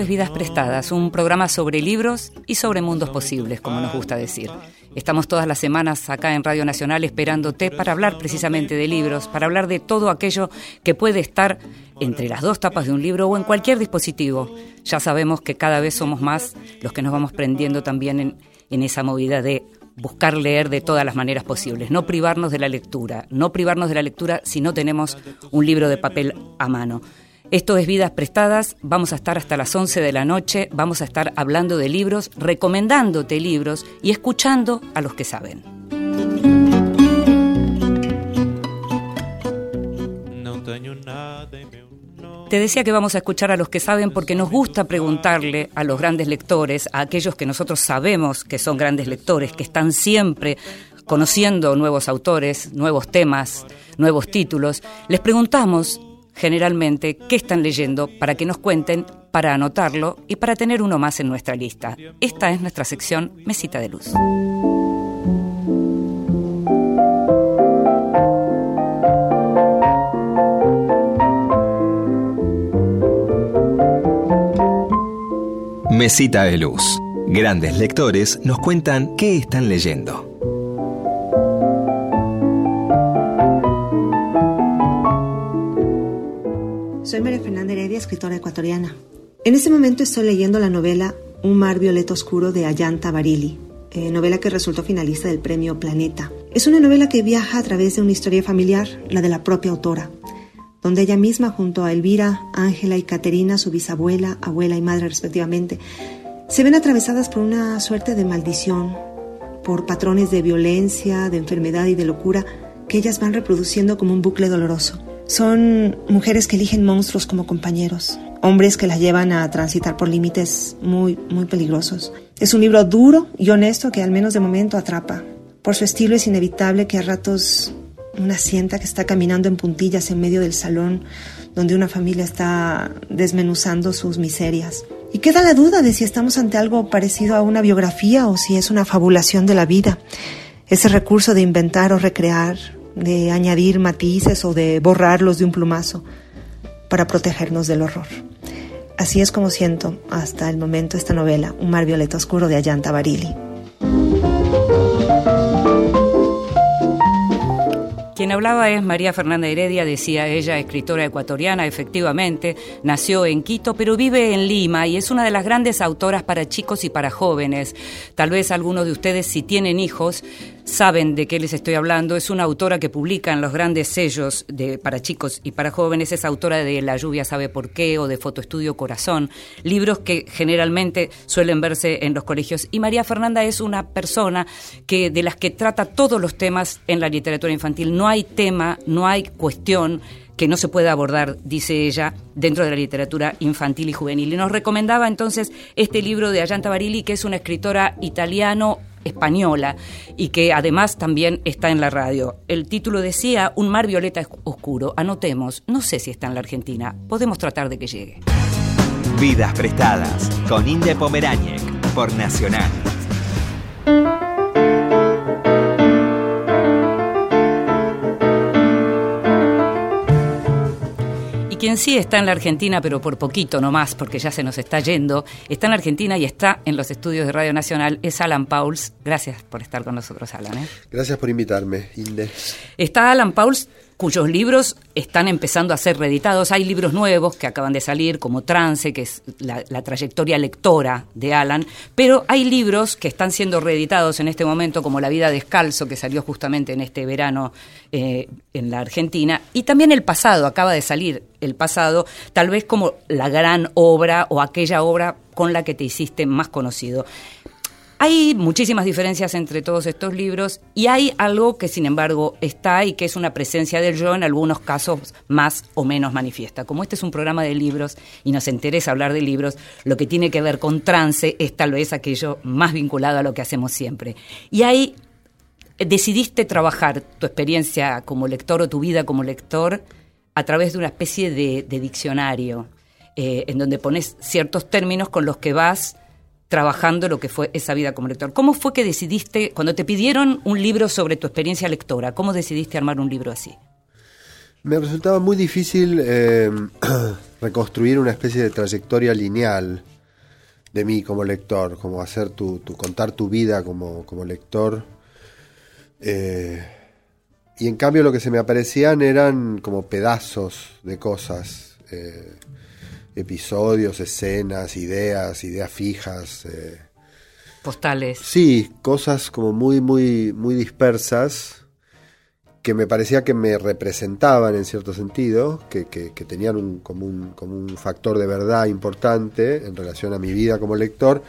Es Vidas Prestadas, un programa sobre libros y sobre mundos posibles, como nos gusta decir. Estamos todas las semanas acá en Radio Nacional esperándote para hablar precisamente de libros, para hablar de todo aquello que puede estar entre las dos tapas de un libro o en cualquier dispositivo. Ya sabemos que cada vez somos más los que nos vamos prendiendo también en, en esa movida de buscar leer de todas las maneras posibles, no privarnos de la lectura, no privarnos de la lectura si no tenemos un libro de papel a mano. Esto es Vidas Prestadas, vamos a estar hasta las 11 de la noche, vamos a estar hablando de libros, recomendándote libros y escuchando a los que saben. Te decía que vamos a escuchar a los que saben porque nos gusta preguntarle a los grandes lectores, a aquellos que nosotros sabemos que son grandes lectores, que están siempre conociendo nuevos autores, nuevos temas, nuevos títulos. Les preguntamos generalmente qué están leyendo para que nos cuenten, para anotarlo y para tener uno más en nuestra lista. Esta es nuestra sección Mesita de Luz. Mesita de Luz. Grandes lectores nos cuentan qué están leyendo. Soy María Fernanda Heredia, escritora ecuatoriana. En este momento estoy leyendo la novela Un mar violeta oscuro de Ayanta Barili, eh, novela que resultó finalista del premio Planeta. Es una novela que viaja a través de una historia familiar, la de la propia autora, donde ella misma junto a Elvira, Ángela y Caterina, su bisabuela, abuela y madre respectivamente, se ven atravesadas por una suerte de maldición, por patrones de violencia, de enfermedad y de locura que ellas van reproduciendo como un bucle doloroso. Son mujeres que eligen monstruos como compañeros, hombres que las llevan a transitar por límites muy, muy peligrosos. Es un libro duro y honesto que al menos de momento atrapa. Por su estilo es inevitable que a ratos una sienta que está caminando en puntillas en medio del salón donde una familia está desmenuzando sus miserias. Y queda la duda de si estamos ante algo parecido a una biografía o si es una fabulación de la vida. Ese recurso de inventar o recrear de añadir matices o de borrarlos de un plumazo para protegernos del horror. Así es como siento hasta el momento esta novela, Un mar violeta oscuro de Ayanta Barili. Quien hablaba es María Fernanda Heredia, decía ella, escritora ecuatoriana, efectivamente, nació en Quito, pero vive en Lima y es una de las grandes autoras para chicos y para jóvenes. Tal vez algunos de ustedes, si tienen hijos, saben de qué les estoy hablando. Es una autora que publica en los grandes sellos de, para chicos y para jóvenes. Es autora de La lluvia sabe por qué o de Fotoestudio Corazón, libros que generalmente suelen verse en los colegios. Y María Fernanda es una persona que de las que trata todos los temas en la literatura infantil. No hay tema, no hay cuestión que no se pueda abordar, dice ella, dentro de la literatura infantil y juvenil. Y nos recomendaba entonces este libro de Ayanta Barili, que es una escritora italiano española y que además también está en la radio. El título decía Un mar violeta oscuro. Anotemos, no sé si está en la Argentina, podemos tratar de que llegue. Vidas prestadas con Inde Pomeráñez por Nacional. Quien sí está en la Argentina, pero por poquito nomás, porque ya se nos está yendo, está en la Argentina y está en los estudios de Radio Nacional, es Alan Pauls. Gracias por estar con nosotros, Alan. ¿eh? Gracias por invitarme, Inde. Está Alan Pauls cuyos libros están empezando a ser reeditados. Hay libros nuevos que acaban de salir, como Trance, que es la, trayectoria lectora de Alan, pero hay libros que están siendo reeditados en este momento, como La vida descalzo, que salió justamente en este verano eh, en la Argentina, y también El pasado, acaba de salir El pasado, tal vez como la gran obra o aquella obra con la que te hiciste más conocido. Hay muchísimas diferencias entre todos estos libros y hay algo que sin embargo está y que es una presencia del yo en algunos casos más o menos manifiesta. Como este es un programa de libros y nos interesa hablar de libros, lo que tiene que ver con trance es tal vez aquello más vinculado a lo que hacemos siempre. Y ahí decidiste trabajar tu experiencia como lector o tu vida como lector a través de una especie de, diccionario, eh, en donde pones ciertos términos con los que vas trabajando lo que fue esa vida como lector. ¿Cómo fue que decidiste, cuando te pidieron un libro sobre tu experiencia lectora, cómo decidiste armar un libro así? Me resultaba muy difícil eh, reconstruir una especie de trayectoria lineal de mí como lector, como hacer tu, tu contar tu vida como, como lector. Eh, y en cambio lo que se me aparecían eran como pedazos de cosas, eh, episodios, escenas, ideas, ideas fijas. Eh. Postales. Sí, cosas como muy, muy, muy dispersas que me parecía que me representaban en cierto sentido, que, tenían un, como, un, como un factor de verdad importante en relación a mi vida como lector,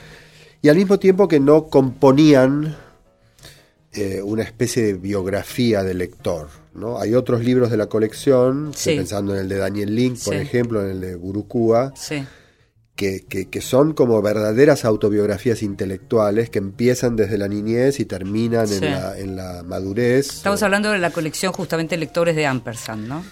y al mismo tiempo que no componían eh, una especie de biografía del lector. ¿No? Hay otros libros de la colección, pensando en el de Daniel Link, por ejemplo, en el de Burukua, que, que, son como verdaderas autobiografías intelectuales que empiezan desde la niñez y terminan en, la, en la madurez. Estamos hablando de la colección justamente Lectores de Ampersand, ¿no?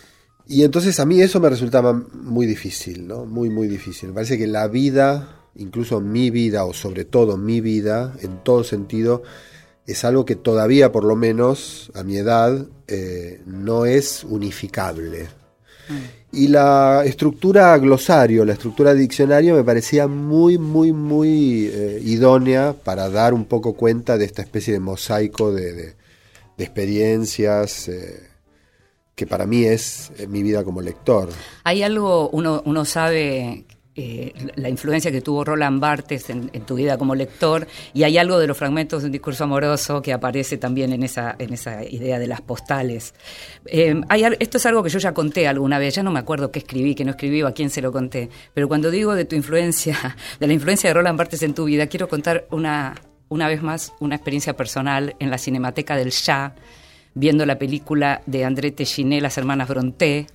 Y entonces a mí eso me resultaba muy difícil, ¿no? Muy, muy difícil. Me parece que la vida, incluso mi vida, o sobre todo mi vida, en todo sentido, es algo que todavía, por lo menos a mi edad, eh, no es unificable. Mm. Y la estructura glosario, la estructura diccionario me parecía muy, muy, muy eh, idónea para dar un poco cuenta de esta especie de mosaico de, experiencias eh, que para mí es mi vida como lector. Hay algo, uno, uno sabe eh, la influencia que tuvo Roland Barthes en, tu vida como lector y hay algo de los fragmentos de un discurso amoroso que aparece también en esa, en esa idea de las postales. Hay, esto es algo que yo ya conté alguna vez, ya no me acuerdo qué escribí, qué no escribí o a quién se lo conté, pero cuando digo de tu influencia, de la influencia de Roland Barthes en tu vida, quiero contar una, una vez más una experiencia personal en la Cinemateca del Ya, viendo la película de André Téchiné, Las Hermanas Bronté,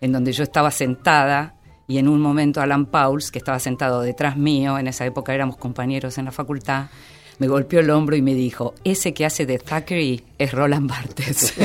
en donde yo estaba sentada y en un momento Alan Pauls, que estaba sentado detrás mío, en esa época éramos compañeros en la facultad, me golpeó el hombro y me dijo, ese que hace de Thackeray es Roland Barthes.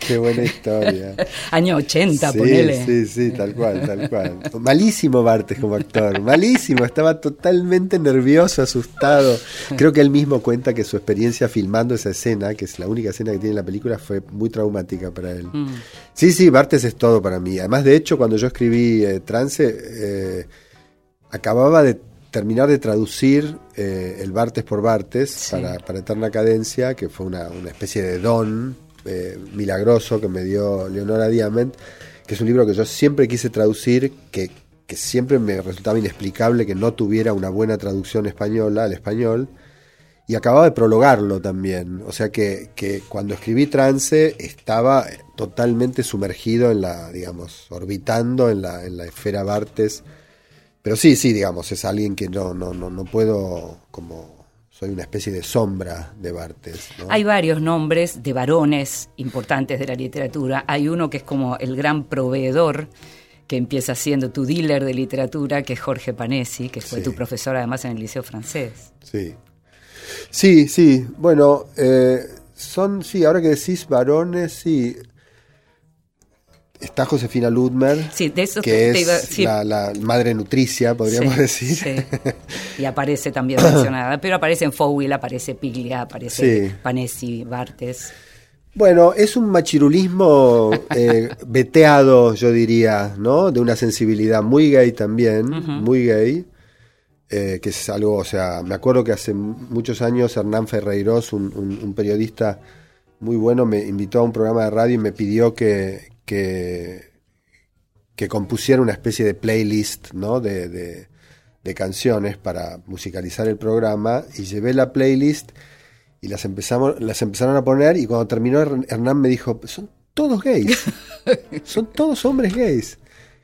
Qué buena historia. Año 80, sí, ponele. Sí, sí, tal cual, tal cual. Malísimo Bartes como actor, malísimo. Estaba totalmente nervioso, asustado. Creo que él mismo cuenta que su experiencia filmando esa escena, que es la única escena que tiene en la película, fue muy traumática para él. Mm. Sí, sí, Bartes es todo para mí. Además, de hecho, cuando yo escribí eh, Trance, eh, acababa de terminar de traducir eh, el Bartes por Bartes para, para, Eterna Cadencia, que fue una, una especie de don eh, milagroso que me dio Leonora Diamant, que es un libro que yo siempre quise traducir, que, siempre me resultaba inexplicable que no tuviera una buena traducción española al español. Y acababa de prologarlo también. O sea que, cuando escribí Trance estaba totalmente sumergido en la, digamos, orbitando en la, en la esfera Bartes. Pero sí, sí, digamos, es alguien que no, no, no, no puedo como soy una especie de sombra de Bartes. Hay varios nombres de varones importantes de la literatura. Hay uno que es como el gran proveedor que empieza siendo tu dealer de literatura, que es Jorge Panesi, que fue tu profesor además en el Liceo Francés. Sí. Sí, sí. Bueno, eh, son, sí, ahora que decís varones, sí. Está Josefina Ludmer, que es la, madre nutricia, podríamos decir. Y aparece también mencionada, pero aparece en Fowell, aparece Piglia, aparece Panesi, Bartes. Bueno, es un machirulismo eh, veteado, yo diría, ¿no? De una sensibilidad muy gay también, muy gay, eh, que es algo, o sea, me acuerdo que hace muchos años Hernán Ferreiros, un periodista muy bueno, me invitó a un programa de radio y me pidió que, que, que compusiera una especie de playlist ¿no? de, de, canciones para musicalizar el programa y llevé la playlist y las, empezamos, las empezaron a poner y cuando terminó Hernán me dijo, son todos gays, son todos hombres gays.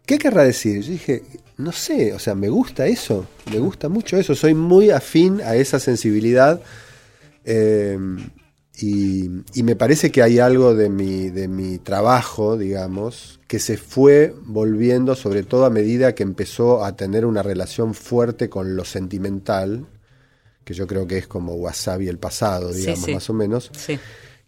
¿Qué querrá decir? Yo dije, no sé, o sea, me gusta eso, me gusta mucho eso, soy muy afín a esa sensibilidad. Eh, y, me parece que hay algo de mi, de mi trabajo, digamos, que se fue volviendo, sobre todo a medida que empezó a tener una relación fuerte con lo sentimental, que yo creo que es como Wasabi el pasado, digamos, más o menos,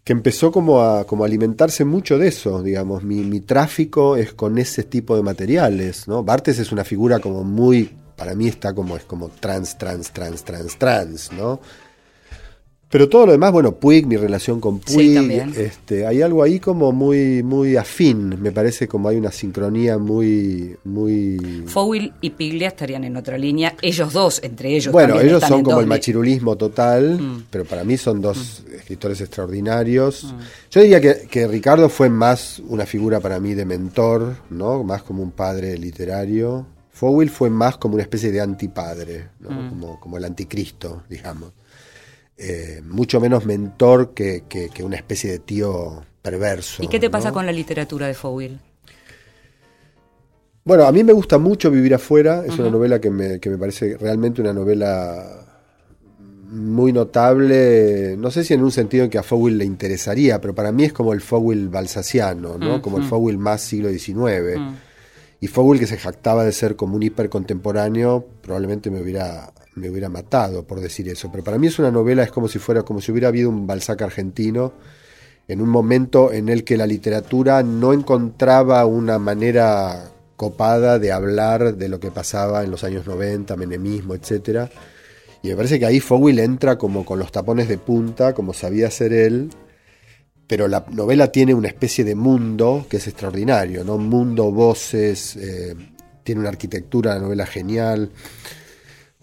que empezó como a, como alimentarse mucho de eso, digamos, mi, mi tráfico es con ese tipo de materiales, ¿no? Bartes es una figura como muy, para mí está como, es como trans, trans, trans, trans, trans, ¿no? Pero todo lo demás, bueno, Puig, mi relación con Puig, este, hay algo ahí como muy, muy afín, me parece como hay una sincronía muy, muy... Fowell y Piglia estarían en otra línea. Ellos dos, entre ellos. Bueno, ellos son como el li- machirulismo total, Mm. pero para mí son dos escritores extraordinarios. Yo diría que, que Ricardo fue más una figura para mí de mentor, ¿no? Más como un padre literario. Fowell fue más como una especie de antipadre, ¿no? Mm. como, como el anticristo, digamos. Eh, mucho menos mentor que, que- que una especie de tío perverso. ¿Y qué te pasa con la literatura de Fowell? Bueno, a mí me gusta mucho Vivir afuera, es una novela que me, que me parece realmente una novela muy notable, no sé si en un sentido en que a Fowell le interesaría, pero para mí es como el Fowell balsaciano, ¿no? como el Fowell más siglo XIX. Y Fowell que se jactaba de ser como un hipercontemporáneo, probablemente me hubiera, me hubiera matado por decir eso. Pero para mí es una novela, es como si fuera, como si hubiera habido un Balzac argentino, en un momento en el que la literatura no encontraba una manera copada de hablar de lo que pasaba en los años 90, menemismo, etcétera. Y me parece que ahí Fowell entra como con los tapones de punta, como sabía hacer él, pero la novela tiene una especie de mundo que es extraordinario, ¿no? Mundo, voces, eh, tiene una arquitectura, la novela genial.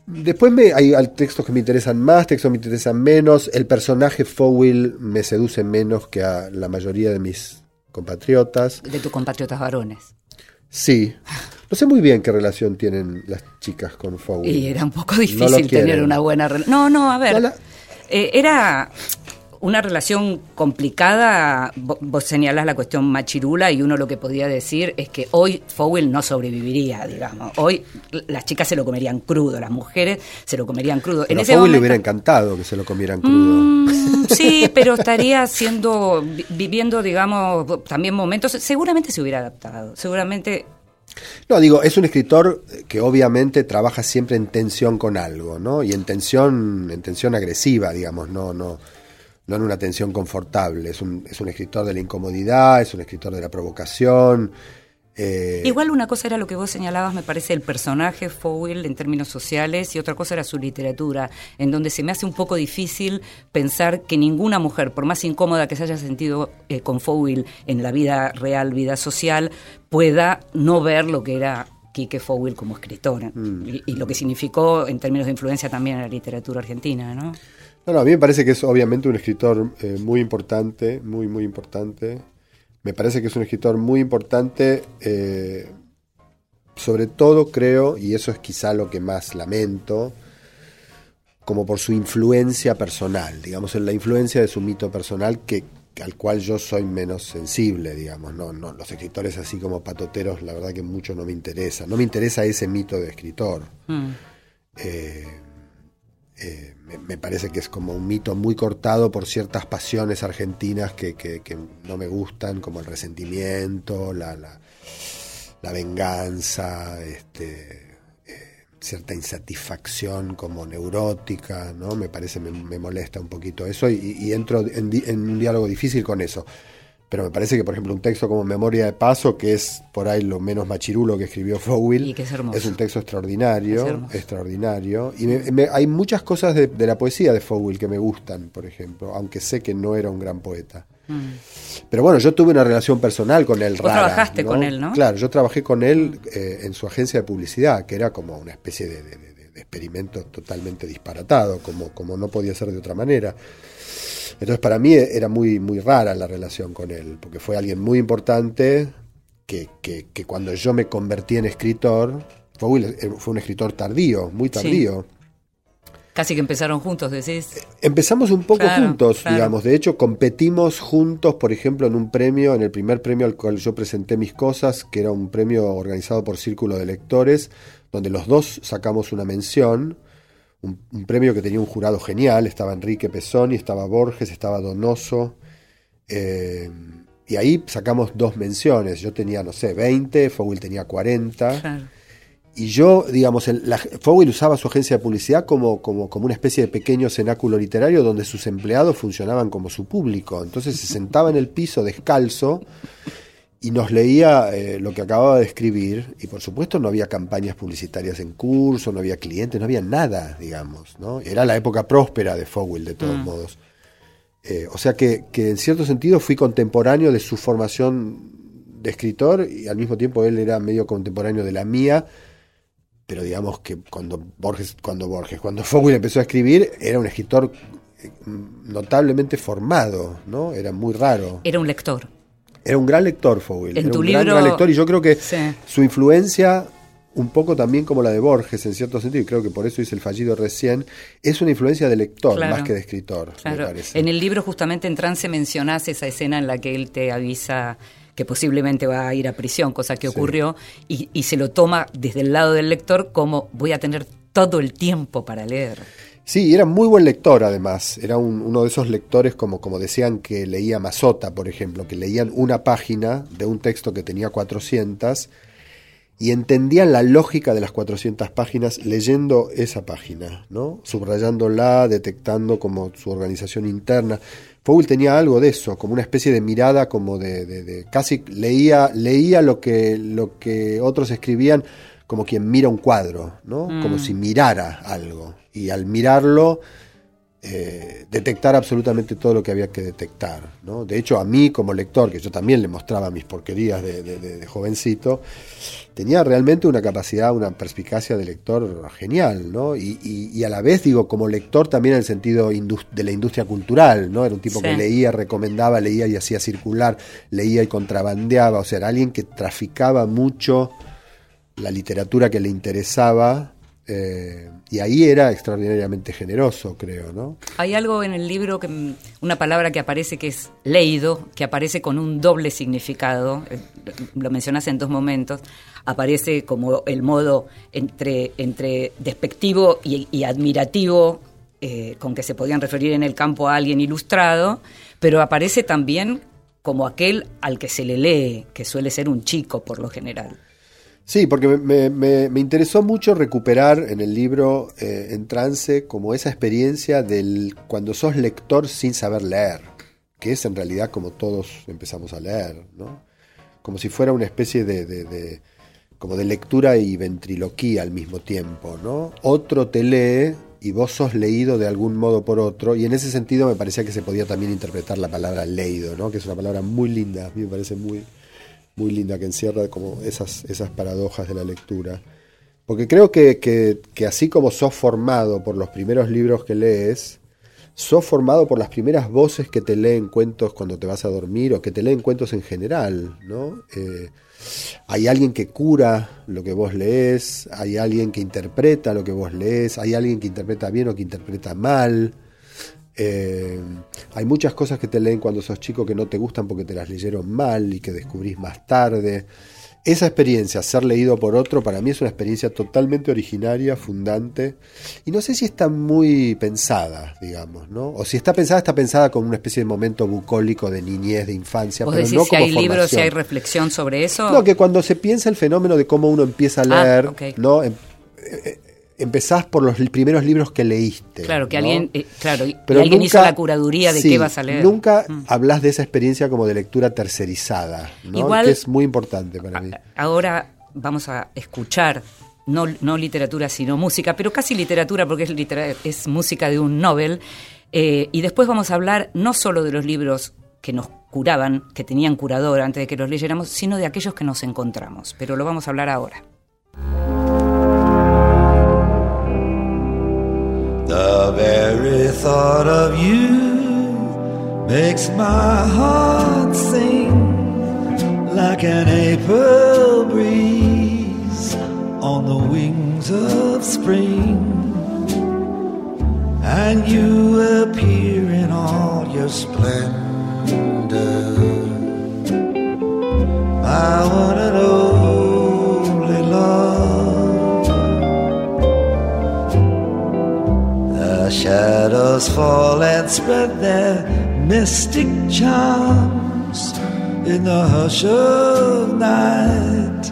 Después me, hay, hay textos que me interesan más, textos que me interesan menos. El personaje Fowell me seduce menos que a la mayoría de mis compatriotas. De tus compatriotas varones. Sí. No sé muy bien qué relación tienen las chicas con Fowell. Y era un poco difícil tener una buena relación. No, no, a ver. No la- Eh, era una relación complicada. Vo- Vos señalás la cuestión machirula y uno lo que podía decir es que hoy Fowell no sobreviviría, digamos. Hoy las chicas se lo comerían crudo, las mujeres se lo comerían crudo. Pero en a ese Fowell le hubiera encantado que se lo comieran crudo. Mm, sí, pero estaría siendo, vi- viviendo, digamos, también momentos. Seguramente se hubiera adaptado. Seguramente No, digo, es un escritor que obviamente trabaja siempre en tensión con algo, ¿no? Y en tensión, en tensión agresiva, digamos, no, no, no en una tensión confortable. Es un, es un escritor de la incomodidad, es un escritor de la provocación. eh, Igual una cosa era lo que vos señalabas, me parece, el personaje Fowell en términos sociales y otra cosa era su literatura, en donde se me hace un poco difícil pensar que ninguna mujer, por más incómoda que se haya sentido eh, con Fowell en la vida real, vida social, pueda no ver lo que era Quique Fowell como escritor y, y lo que significó en términos de influencia también en la literatura argentina, ¿no? No, no, a mí me parece que es obviamente un escritor eh, muy importante, muy, muy importante. Me parece que es un escritor muy importante, eh, sobre todo creo, y eso es quizá lo que más lamento, como por su influencia personal, digamos, en la influencia de su mito personal que al cual yo soy menos sensible, digamos, no, no, los escritores así como patoteros, la verdad que mucho no me interesa, no me interesa ese mito de escritor. Mm. Eh, eh, me, me parece que es como un mito muy cortado por ciertas pasiones argentinas que, que- no me gustan, como el resentimiento, la, la, la venganza, este, eh, cierta insatisfacción como neurótica, ¿no? Me parece, me, me molesta un poquito eso y, y entro en, en un diálogo difícil con eso. Pero me parece que, por ejemplo, un texto como Memoria de Paso, que es por ahí lo menos machirulo que escribió Fowell, Y que es hermoso. un texto extraordinario, Es extraordinario. Y me- me- hay muchas cosas de, de la poesía de Fowell que me gustan, por ejemplo, aunque sé que no era un gran poeta. Pero bueno, yo tuve una relación personal con él. Mm. Vos rara, trabajaste con él, ¿no? Claro, yo trabajé con él eh, en su agencia de publicidad, que era como una especie de- de experimento totalmente disparatado, como, como no podía ser de otra manera. Entonces para mí era muy, muy rara la relación con él, porque fue alguien muy importante que, que- que cuando yo me convertí en escritor, Fowell eh, fue un escritor tardío, muy tardío. Casi que empezaron juntos, decís. Empezamos un poco Claro, juntos, claro. digamos. De hecho, competimos juntos, por ejemplo, en un premio, en el primer premio al cual yo presenté mis cosas, que era un premio organizado por Círculo de Lectores, donde los dos sacamos una mención. Un, un premio que tenía un jurado genial. Estaba Enrique Pesoni, estaba Borges, estaba Donoso. eh, y ahí sacamos dos menciones. Yo tenía, no sé, 20, Fowell tenía 40. Claro. Y yo, digamos, el- la, usaba su agencia de publicidad como, como, como una especie de pequeño cenáculo literario donde sus empleados funcionaban como su público. Entonces se sentaba en el piso descalzo y nos leía eh, lo que acababa de escribir y por supuesto no había campañas publicitarias en curso, no había clientes, no había nada, digamos, ¿no? Era la época próspera de Fowell de todos mm. modos. Eh, o sea que, que, en cierto sentido fui contemporáneo de su formación de escritor y al mismo tiempo él era medio contemporáneo de la mía, pero digamos que cuando Borges, cuando Borges, cuando Fowell empezó a escribir, era un escritor eh, notablemente formado, ¿no? Era muy raro. Era un lector. Era un gran lector Fowell. En era tu un libro... gran, lector y yo creo que su influencia un poco también como la de Borges en cierto sentido, y creo que por eso hice el fallido recién, es una influencia de lector más que de escritor, parece. En el libro justamente en trance mencionás esa escena en la que él te avisa que posiblemente va a ir a prisión, cosa que ocurrió, y, y se lo toma desde el lado del lector como voy a tener todo el tiempo para leer. Sí, era muy buen lector además. Era uno de esos lectores como, como decían que leía Mazota, por ejemplo, que leían una página de un texto que tenía 400 y entendían la lógica de las 400 páginas leyendo esa página, ¿no? subrayándola, detectando como su organización interna. Fowell tenía algo de eso, como una especie de mirada, como de, de casi leía, leía lo que, lo que otros escribían como quien mira un cuadro, ¿no? Como mm. si mirara algo. Y al mirarlo, eh, detectar absolutamente todo lo que había que detectar. ¿no? De hecho, a mí como lector, que yo también le mostraba mis porquerías de, jovencito, tenía realmente una capacidad, una perspicacia de lector genial, ¿no? Y, a la vez, digo, como lector también en el sentido de la industria cultural, ¿no? Era un tipo que leía, recomendaba, leía y hacía circular, leía y contrabandeaba, o sea, era alguien que traficaba mucho la literatura que le interesaba. Eh, y ahí era extraordinariamente generoso, creo, ¿no? Hay algo en el libro, que una palabra que aparece que es leído, que aparece con un doble significado, eh, lo mencionas en dos momentos, aparece como el modo entre, entre despectivo y, admirativo eh, con que se podían referir en el campo a alguien ilustrado, pero aparece también como aquel al que se le lee, que suele ser un chico por lo general. Sí, porque me, interesó mucho recuperar en el libro eh, En trance como esa experiencia del cuando sos lector sin saber leer, que es en realidad como todos empezamos a leer, ¿no? Como si fuera una especie de, como de lectura y ventriloquía al mismo tiempo, ¿no? Otro te lee y vos sos leído de algún modo por otro, y en ese sentido me parecía que se podía también interpretar la palabra leído, ¿no? Que es una palabra muy linda, a mí me parece muy muy linda que encierra como esas, esas paradojas de la lectura. Porque creo que, que, así como sos formado por los primeros libros que lees, sos formado por las primeras voces que te leen cuentos cuando te vas a dormir o que te leen cuentos en general, ¿no? Eh, hay alguien que cura lo que vos lees, hay alguien que interpreta lo que vos lees, hay alguien que interpreta bien o que interpreta mal. Eh, hay muchas cosas que te leen cuando sos chico que no te gustan porque te las leyeron mal y que descubrís más tarde. Esa experiencia, ser leído por otro, para mí es una experiencia totalmente originaria, fundante, y no sé si está muy pensada, digamos, ¿no? O si está pensada, está pensada como una especie de momento bucólico de niñez, de infancia, pero no si hay libros, si hay reflexión sobre eso? No, que cuando se piensa el fenómeno de cómo uno empieza a ah, leer, ¿no? Empezás por los primeros libros que leíste. Claro, que alguien, eh, claro, Pero alguien hizo la curaduría de qué vas a leer. Nunca mm. hablas de esa experiencia como de lectura tercerizada, que es muy importante para mí. Ahora vamos a escuchar no, no literatura, sino música, pero casi literatura porque es, es música de un Nobel. Eh, y después vamos a hablar no solo de los libros que nos curaban, que tenían curador antes de que los leyéramos, sino de aquellos que nos encontramos. Pero lo vamos a hablar ahora. The very thought of you makes my heart sing like an April breeze on the wings of spring. And you appear in all your splendor, one and only shadows fall and spread their mystic charms in the hush of night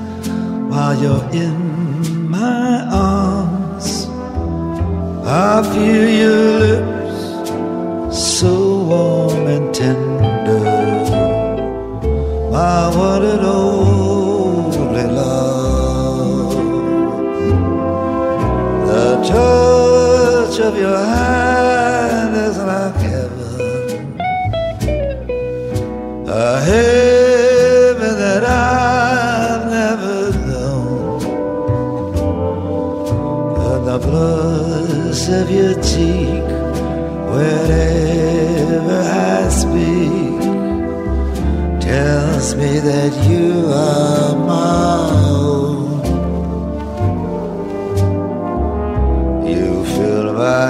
while you're in my arms. I feel your lips so warm and tender. My what wanted only love. The touch of your hand is like heaven, a heaven that I've never known. And the blush of your cheek whenever I speak tells me that you are own.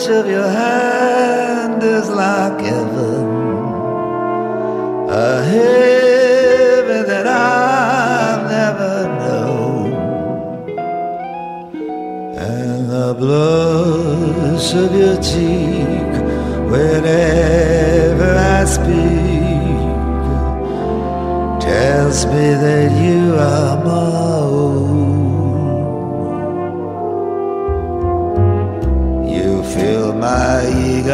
touch of your hand is like heaven, a heaven that I've never known and the blush of your cheek whenever I speak tells me that you are my own.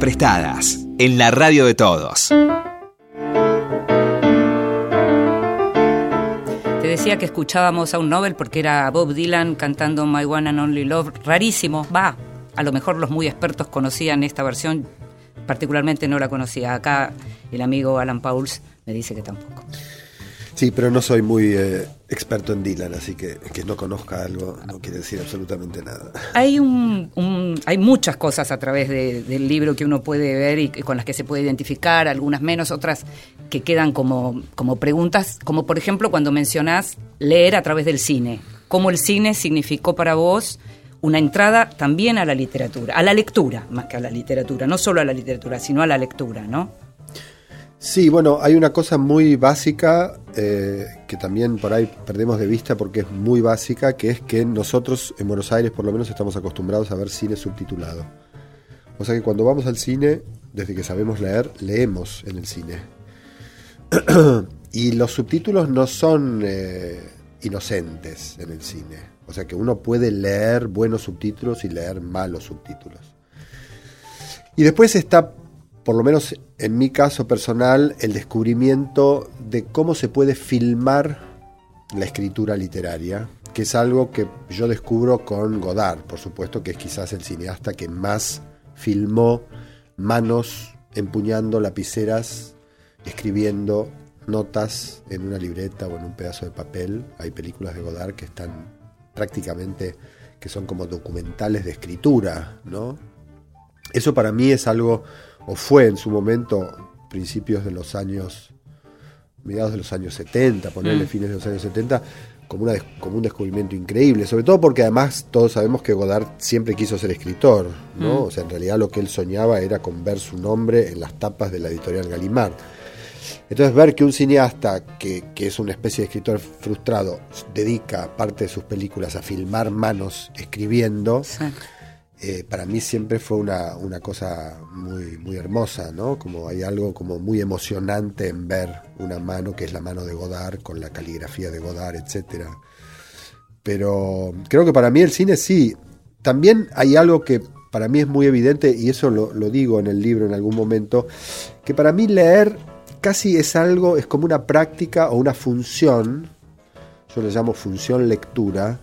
prestadas en la radio de todos. Te decía que escuchábamos a un Nobel porque era Bob Dylan cantando My One and Only Love. Rarísimo, va. A lo mejor los muy expertos conocían esta versión, particularmente no la conocía. Acá el amigo Alan Pauls me dice que tampoco. Sí, pero no soy muy eh, experto en Dylan, así que que no conozca algo no quiere decir absolutamente nada. Hay un, hay muchas cosas a través de- del libro que uno puede ver y con las que se puede identificar, algunas menos, otras que quedan como, como preguntas, como por ejemplo cuando mencionás leer a través del cine. ¿Cómo el cine significó para vos una entrada también a la literatura, a la lectura, más que a la literatura, no solo a la literatura, sino a la lectura, ¿no? Sí, bueno, hay una cosa muy básica eh, que también por ahí perdemos de vista porque es muy básica, que es que nosotros en Buenos Aires por lo menos estamos acostumbrados a ver cine subtitulado. O sea que cuando vamos al cine, desde que sabemos leer, leemos en el cine. y los subtítulos no son eh, inocentes en el cine. O sea que uno puede leer buenos subtítulos y leer malos subtítulos. Y después está, por lo menos en mi caso personal, el descubrimiento de cómo se puede filmar la escritura literaria, que es algo que yo descubro con Godard, por supuesto, que es quizás el cineasta que más filmó manos empuñando lapiceras, escribiendo notas en una libreta o en un pedazo de papel. Hay películas de Godard que están prácticamente, que son como documentales de escritura, ¿no? Eso para mí es algo, o fue en su momento, principios de los años, mediados de los años 70, ponerle Mm. fines de los años 70, como, una, como un descubrimiento increíble, sobre todo porque además todos sabemos que Godard siempre quiso ser escritor, ¿no? Mm. O sea, en realidad lo que él soñaba era con ver su nombre en las tapas de la editorial Gallimard. Entonces ver que un cineasta que, que es una especie de escritor frustrado dedica parte de sus películas a filmar manos escribiendo, eh, para mí siempre fue una, una cosa muy, muy hermosa, ¿no? Como hay algo como muy emocionante en ver una mano que es la mano de Godard, con la caligrafía de Godard, etcétera. Pero creo que para mí el cine sí. También hay algo que para mí es muy evidente, y eso lo, lo digo en el libro en algún momento, que para mí leer casi es algo, es como una práctica o una función, yo le llamo función lectura,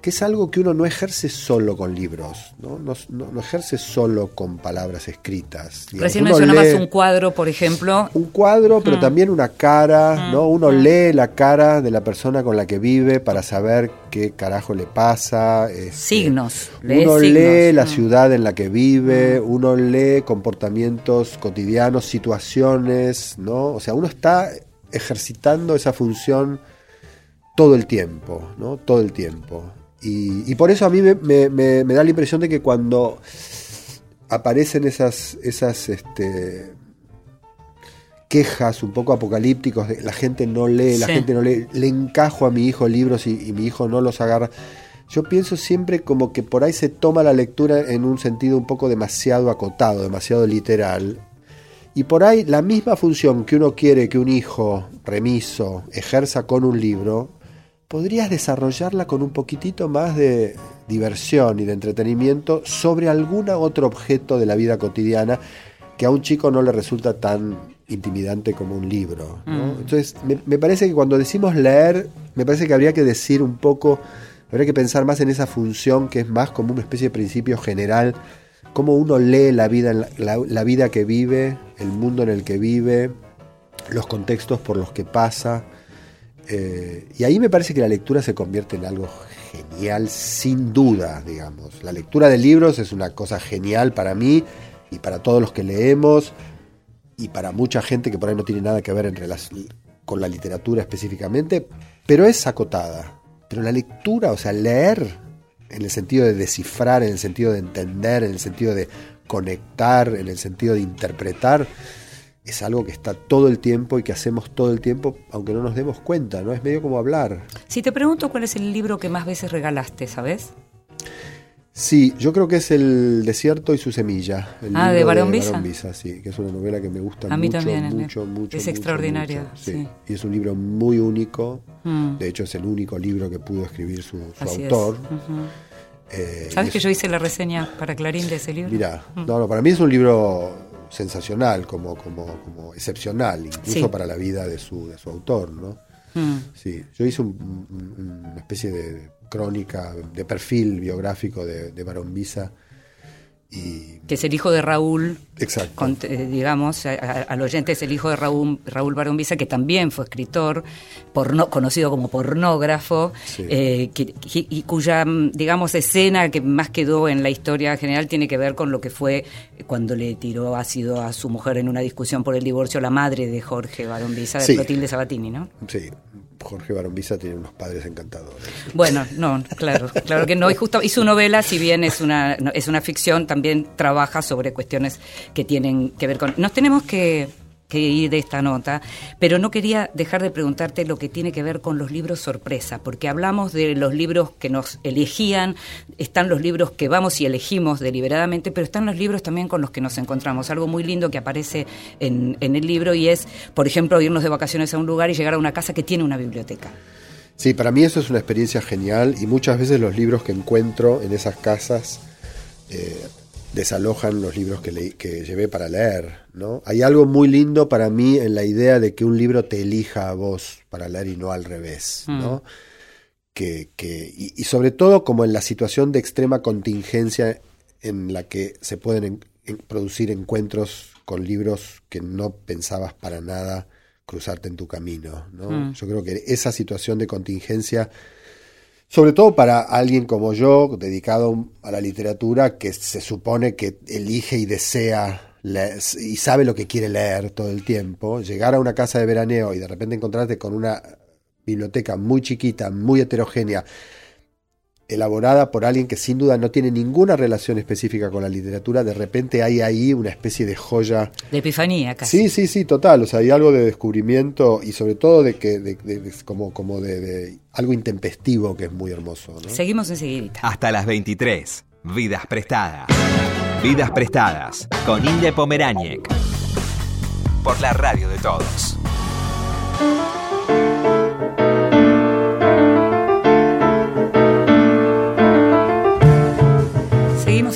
que es algo que uno no ejerce solo con libros, no, no, no- no ejerce solo con palabras escritas. Digamos, Recién uno mencionabas lee un cuadro, por ejemplo. un cuadro, pero también una cara, ¿no? Uno lee la cara de la persona con la que vive para saber qué carajo le pasa. este, Signos, lee Uno signos. lee la Mm. ciudad en la que vive, uno lee comportamientos cotidianos, situaciones, ¿no? O sea, uno está ejercitando esa función todo el tiempo, ¿no? Todo el tiempo. Y, y por eso a mí me, me- me- me da la impresión de que cuando aparecen esas, esas este, quejas un poco apocalípticos de la gente no lee, la Sí. gente no lee, le encajo a mi hijo libros y, y mi hijo no los agarra. Yo pienso siempre como que por ahí se toma la lectura en un sentido un poco demasiado acotado, demasiado literal. Y por ahí la misma función que uno quiere que un hijo remiso ejerza con un libro, podrías desarrollarla con un poquitito más de diversión y de entretenimiento sobre algún otro objeto de la vida cotidiana que a un chico no le resulta tan intimidante como un libro. ¿no? Entonces, me, me parece que cuando decimos leer, me parece que habría que decir un poco, habría que pensar más en esa función que es más como una especie de principio general, cómo uno lee la vida, la vida que vive, el mundo en el que vive, los contextos por los que pasa. Eh, y ahí me parece que la lectura se convierte en algo genial, sin duda, digamos. La lectura de libros es una cosa genial para mí y para todos los que leemos y para mucha gente que por ahí no tiene nada que ver en con la literatura específicamente, pero es acotada. Pero la lectura, o sea, leer en el sentido de descifrar, en el sentido de entender, en el sentido de conectar, en el sentido de interpretar, es algo que está todo el tiempo y que hacemos todo el tiempo, aunque no nos demos cuenta, ¿no? Es medio como hablar. Si te pregunto cuál es el libro que más veces regalaste, ¿sabes? Sí, yo creo que es El desierto y su semilla. el Ah, libro de Barón Visa. Visa, sí, que es una novela que me gusta A mí mucho, también, es- mucho, mucho. es mucho, extraordinaria, mucho, sí. Y es un libro muy único. Mm. De hecho, es el único libro que pudo escribir su, su Así es. autor. Eh, ¿Sabes es- que yo hice la reseña para Clarín de ese libro? Mira, no, no, para mí es un libro sensacional, como, como, como excepcional, incluso Sí. para la vida de su, de su autor, ¿no? Mm. Sí, yo hice un- un- una especie de crónica, de perfil biográfico de, de Barón Visa y... Que es el hijo de Raúl, Exacto. con- eh, digamos, a- a- al oyente es el hijo de Raúl, Raúl Barón Visa, que también fue escritor, porno- conocido como pornógrafo, Sí. eh, que- que- y cuya, mm, digamos, escena que más quedó en la historia general tiene que ver con lo que fue cuando le tiró ácido a su mujer en una discusión por el divorcio, la madre de Jorge Barón Visa, de Sí. Clotilde Sabatini, ¿no? Sí, Jorge Barón Visa tiene unos padres encantadores. Bueno, no, claro, claro que no. Y justo y su novela, si bien es una es una ficción, también trabaja sobre cuestiones que tienen que ver con. Nos tenemos que, que ir de esta nota, pero no quería dejar de preguntarte lo que tiene que ver con los libros sorpresa, porque hablamos de los libros que nos elegían, están los libros que vamos y elegimos deliberadamente, pero están los libros también con los que nos encontramos. Algo muy lindo que aparece en, el libro y es, por ejemplo, irnos de vacaciones a un lugar y llegar a una casa que tiene una biblioteca. Sí, para mí eso es una experiencia genial y muchas veces los libros que encuentro en esas casas eh, desalojan los libros que, leí- que llevé para leer. ¿no? Hay algo muy lindo para mí en la idea de que un libro te elija a vos para leer y no al revés. ¿no? Que, que- y, y sobre todo como en la situación de extrema contingencia en la que se pueden en- en- producir encuentros con libros que no pensabas para nada cruzarte en tu camino. ¿no? Mm. Yo creo que esa situación de contingencia, sobre todo para alguien como yo, dedicado a la literatura, que se supone que elige y desea le- y sabe lo que quiere leer todo el tiempo, llegar a una casa de veraneo y de repente encontrarte con una biblioteca muy chiquita, muy heterogénea, elaborada por alguien que sin duda no tiene ninguna relación específica con la literatura, de repente hay ahí una especie de joya De epifanía, casi. Sí, sí, sí, total. O sea, hay algo de descubrimiento y sobre todo de que, de, de- de- como, como de, de algo intempestivo que es muy hermoso. ¿no? Seguimos enseguida. Hasta las 23. Vidas prestadas. Vidas prestadas con Inde Pomeráñez. Por la radio de todos.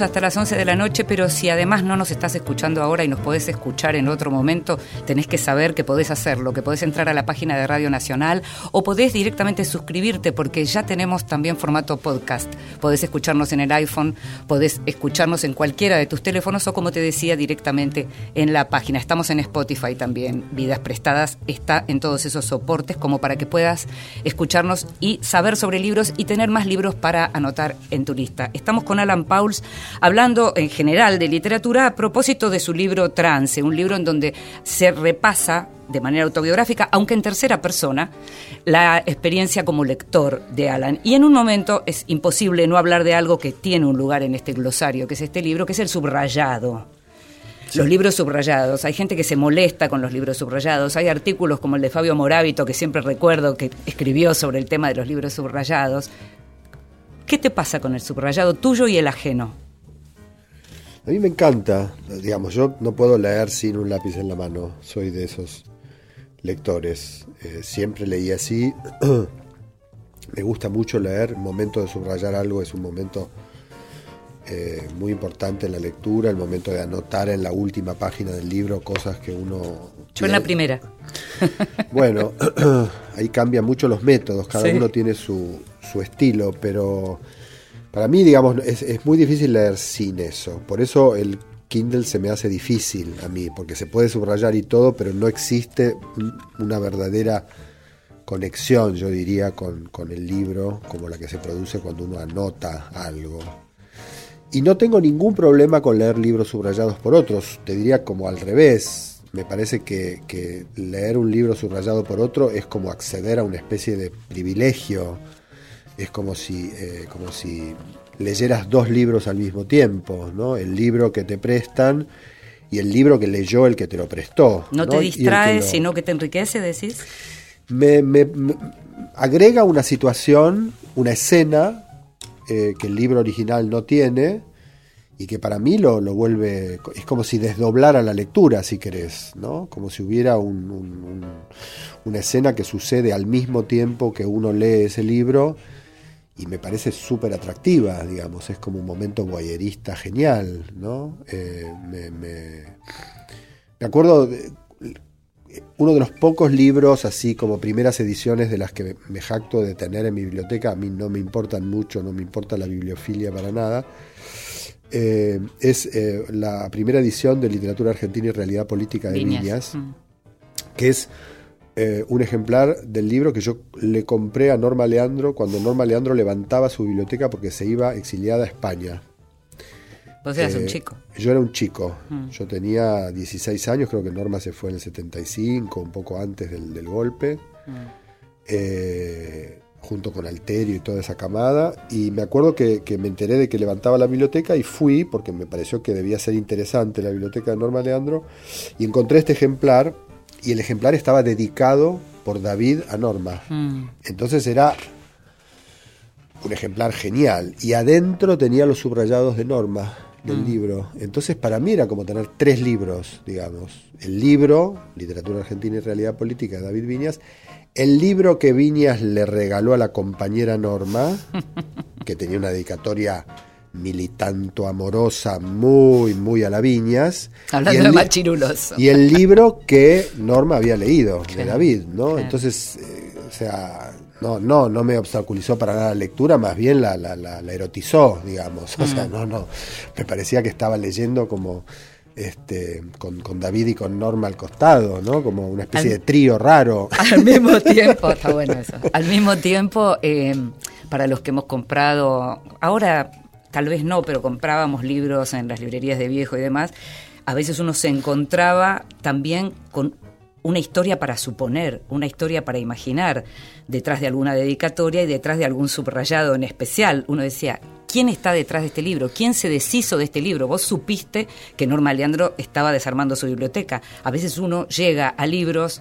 Hasta las 11 de la noche, pero si además no nos estás escuchando ahora y nos podés escuchar en otro momento, tenés que saber que podés hacerlo, que podés entrar a la página de Radio Nacional o podés directamente suscribirte porque ya tenemos también formato podcast. Podés escucharnos en el iPhone, podés escucharnos en cualquiera de tus teléfonos o como te decía directamente en la página. Estamos en Spotify también. Vidas Prestadas está en todos esos soportes como para que puedas escucharnos y saber sobre libros y tener más libros para anotar en tu lista. Estamos con Alan Pauls hablando en general de literatura a propósito de su libro Trance, un libro en donde se repasa de manera autobiográfica, aunque en tercera persona, la experiencia como lector de Alan. Y en un momento es imposible no hablar de algo que tiene un lugar en este glosario, que es este libro, que es el subrayado. Los libros subrayados. Hay gente que se molesta con los libros subrayados. Hay artículos como el de Fabio Morábito, que siempre recuerdo que escribió sobre el tema de los libros subrayados. ¿Qué te pasa con el subrayado tuyo y el ajeno? A mí me encanta, digamos, yo no puedo leer sin un lápiz en la mano, soy de esos lectores, eh, siempre leí así, me gusta mucho leer, el momento de subrayar algo es un momento eh, muy importante en la lectura, el momento de anotar en la última página del libro cosas que uno... Yo en la primera. Bueno, ahí cambian mucho los métodos, cada uno tiene su, su, estilo, pero para mí, digamos, es, muy difícil leer sin eso. Por eso el Kindle se me hace difícil a mí, porque se puede subrayar y todo, pero no existe una verdadera conexión, yo diría, con, el libro, como la que se produce cuando uno anota algo. Y no tengo ningún problema con leer libros subrayados por otros, te diría como al revés. Me parece que leer un libro subrayado por otro es como acceder a una especie de privilegio. Es como si, eh, como si leyeras dos libros al mismo tiempo, ¿no? El libro que te prestan y el libro que leyó el que te lo prestó. ¿No, te distrae, sino que te enriquece, decís? Me, me, me, agrega una situación, una escena eh, que el libro original no tiene y que para mí lo, lo, vuelve, es como si desdoblara la lectura, si querés, ¿no? Como si hubiera un, un, una escena que sucede al mismo tiempo que uno lee ese libro y me parece súper atractiva, digamos, es como un momento guayerista genial, ¿no? Eh, me, me, me, acuerdo, de, uno de los pocos libros, así como primeras ediciones de las que me jacto de tener en mi biblioteca, a mí no me importan mucho, no me importa la bibliofilia para nada, eh, es eh, la primera edición de Literatura Argentina y Realidad Política de Viñas, Viñas mm. que es eh, un ejemplar del libro que yo le compré a Norma Leandro cuando Norma Leandro levantaba su biblioteca porque se iba exiliada a España. Vos eras eh, un chico. Yo era un chico. Mm. Yo tenía 16 años, creo que Norma se fue en el 75, un poco antes del, del golpe. Mm. Eh, junto con Alterio y toda esa camada. Y me acuerdo que, que, me enteré de que levantaba la biblioteca y fui, porque me pareció que debía ser interesante la biblioteca de Norma Leandro, y encontré este ejemplar y el ejemplar estaba dedicado por David a Norma. Mm. Entonces era un ejemplar genial. Y adentro tenía los subrayados de Norma del mm. libro. Entonces para mí era como tener tres libros, digamos. El libro, Literatura Argentina y Realidad Política, de David Viñas. El libro que Viñas le regaló a la compañera Norma, que tenía una dedicatoria militanto amorosa muy, muy a la viñas. Hablando de machirulos. Y el libro que Norma había leído, de David, ¿no? Claro. Entonces, eh, o sea, no, no, no me obstaculizó para nada la lectura, más bien la, la, la, la erotizó, digamos. O mm. sea, no, no. Me parecía que estaba leyendo como este, con, con, David y con Norma al costado, ¿no? Como una especie al, de trío raro. Al mismo tiempo, está bueno eso. Al mismo tiempo, eh, para los que hemos comprado, ahora tal vez no, pero comprábamos libros en las librerías de viejo y demás, a veces uno se encontraba también con una historia para suponer, una historia para imaginar, detrás de alguna dedicatoria y detrás de algún subrayado en especial. Uno decía, ¿quién está detrás de este libro? ¿Quién se deshizo de este libro? Vos supiste que Norma Leandro estaba desarmando su biblioteca. A veces uno llega a libros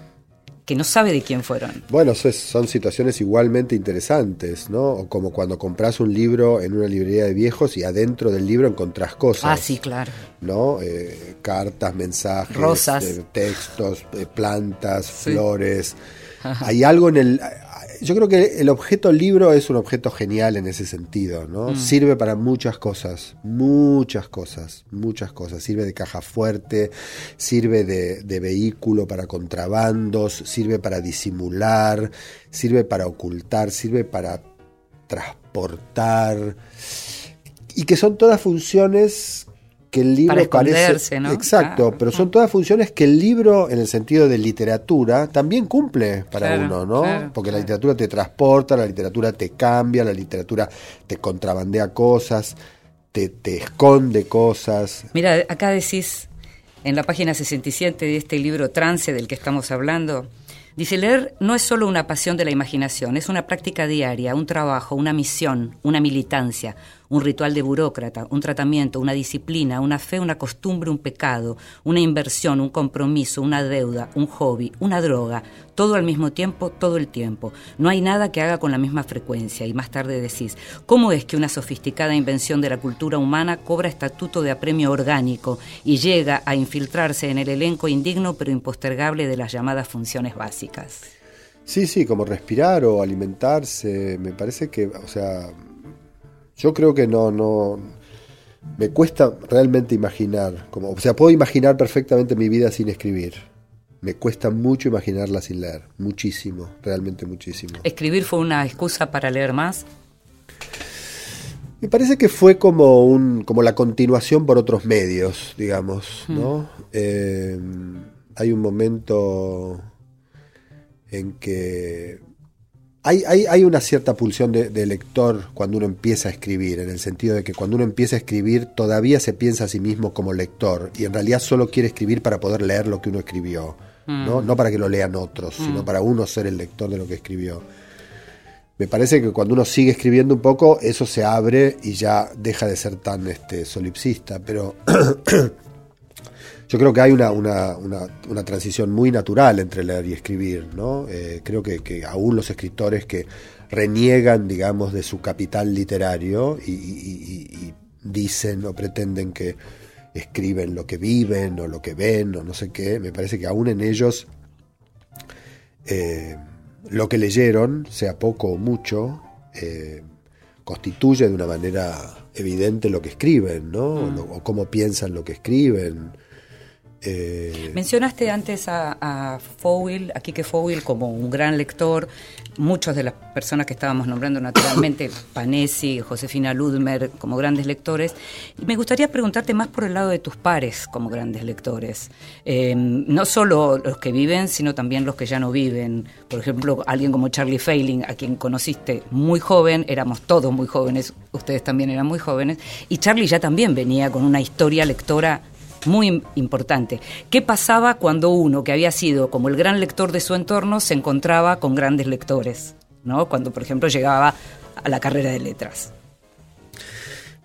que no sabe de quién fueron. Bueno, son situaciones igualmente interesantes, ¿no? Como cuando compras un libro en una librería de viejos y adentro del libro encontrás cosas. Ah, sí, claro. ¿No? Eh, cartas, mensajes, rosas, eh, textos, eh, plantas, sí. flores. Ajá. Hay algo en el yo creo que el objeto libro es un objeto genial en ese sentido, ¿no? Mm. Sirve para muchas cosas, muchas cosas, muchas cosas. Sirve de caja fuerte, sirve de, de vehículo para contrabandos, sirve para disimular, sirve para ocultar, sirve para transportar. Y que son todas funciones que el libro Para parece ¿no? exacto, Claro. pero son todas funciones que el libro en el sentido de literatura también cumple para Claro, uno, ¿no? claro, Porque la literatura te transporta, la literatura te cambia, la literatura te contrabandea cosas, te, te esconde cosas. Mira, acá decís, en la página 67 de este libro Trance del que estamos hablando, dice, leer no es solo una pasión de la imaginación, es una práctica diaria, un trabajo, una misión, una militancia, un ritual de burócrata, un tratamiento, una disciplina, una fe, una costumbre, un pecado, una inversión, un compromiso, una deuda, un hobby, una droga, todo al mismo tiempo, todo el tiempo. No hay nada que haga con la misma frecuencia. Y más tarde decís, ¿cómo es que una sofisticada invención de la cultura humana cobra estatuto de apremio orgánico y llega a infiltrarse en el elenco indigno pero impostergable de las llamadas funciones básicas? Sí, sí, como respirar o alimentarse, me parece que, o sea, yo creo que no, no, me cuesta realmente imaginar, como, o sea, puedo imaginar perfectamente mi vida sin escribir. Me cuesta mucho imaginarla sin leer, muchísimo, realmente muchísimo. ¿Escribir fue una excusa para leer más? Me parece que fue como un, como la continuación por otros medios, digamos, ¿no? Eh, hay un momento en que hay, hay, hay una cierta pulsión de, de lector cuando uno empieza a escribir, en el sentido de que cuando uno empieza a escribir todavía se piensa a sí mismo como lector y en realidad solo quiere escribir para poder leer lo que uno escribió, ¿no? No para que lo lean otros, sino para uno ser el lector de lo que escribió. Me parece que cuando uno sigue escribiendo un poco, eso se abre y ya deja de ser tan este, solipsista, pero yo creo que hay una, una, una, una transición muy natural entre leer y escribir, ¿no? Eh, creo que, que aún los escritores que reniegan, digamos, de su capital literario y, y- y- y dicen o pretenden que escriben lo que viven o lo que ven o no sé qué, me parece que aún en ellos eh, lo que leyeron, sea poco o mucho, eh, constituye de una manera evidente lo que escriben, ¿no? O, lo- o cómo piensan lo que escriben. Eh, Mencionaste antes a, a Fowell, a Quique Fowell, como un gran lector. Muchas de las personas que estábamos nombrando naturalmente, Panesi, Josefina Ludmer, como grandes lectores. Y me gustaría preguntarte más por el lado de tus pares como grandes lectores. Eh, no solo los que viven, sino también los que ya no viven. Por ejemplo, alguien como Charlie Failing, a quien conociste muy joven, éramos todos muy jóvenes, ustedes también eran muy jóvenes, y Charlie ya también venía con una historia lectora muy im- importante. ¿Qué pasaba cuando uno, que había sido como el gran lector de su entorno, se encontraba con grandes lectores? ¿no? Cuando, por ejemplo, llegaba a la carrera de letras.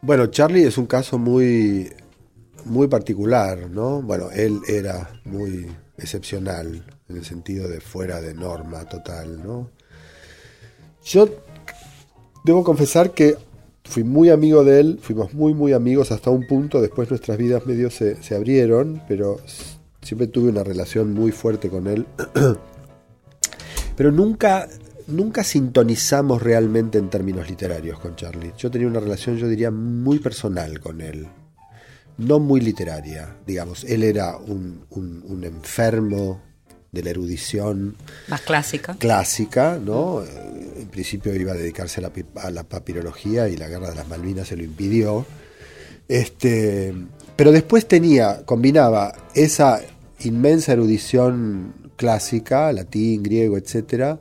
Bueno, Charlie es un caso muy, muy particular, ¿no? Bueno, él era muy excepcional en el sentido de fuera de norma total, ¿no? Yo debo confesar que fui muy amigo de él, fuimos muy, muy amigos hasta un punto, después nuestras vidas medio se, se abrieron, pero siempre tuve una relación muy fuerte con él. pero nunca, nunca sintonizamos realmente en términos literarios con Charlie. Yo tenía una relación, yo diría, muy personal con él. No muy literaria, digamos. Él era un- un enfermo de la erudición Más clásica. clásica, ¿no? Eh, En principio iba a dedicarse a la, a la papirología y la guerra de las Malvinas se lo impidió. Este, pero después tenía, combinaba esa inmensa erudición clásica, latín, griego, etcétera,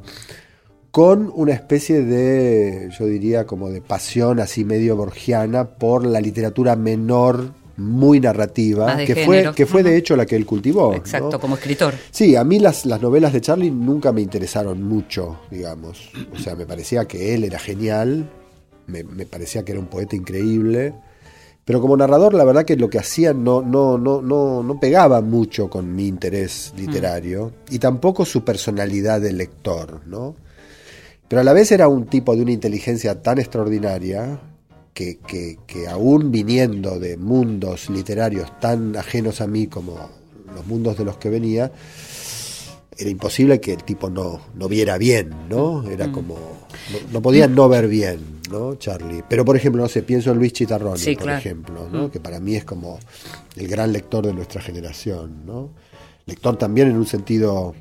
con una especie de, yo diría, como de pasión así medio borgiana por la literatura menor, muy narrativa, que género. fue, que fue de hecho la que él cultivó. ¿no? Exacto, como escritor. Sí, a mí las, las novelas de Charlie nunca me interesaron mucho, digamos. O sea, me parecía que él era genial, me, me parecía que era un poeta increíble, pero como narrador la verdad que lo que hacía no, no, no, no, no pegaba mucho con mi interés literario y tampoco su personalidad de lector, ¿no? Pero a la vez era un tipo de una inteligencia tan extraordinaria que, que, que aún viniendo de mundos literarios tan ajenos a mí como los mundos de los que venía, era imposible que el tipo no, no viera bien, ¿no? Mm. Era como, no, no podía no ver bien, ¿no? Charlie. Pero por ejemplo, no sé, pienso en Luis Chitarroni, Sí, por claro. ejemplo, ¿no? Mm. Que para mí es como el gran lector de nuestra generación, ¿no? Lector también en un sentido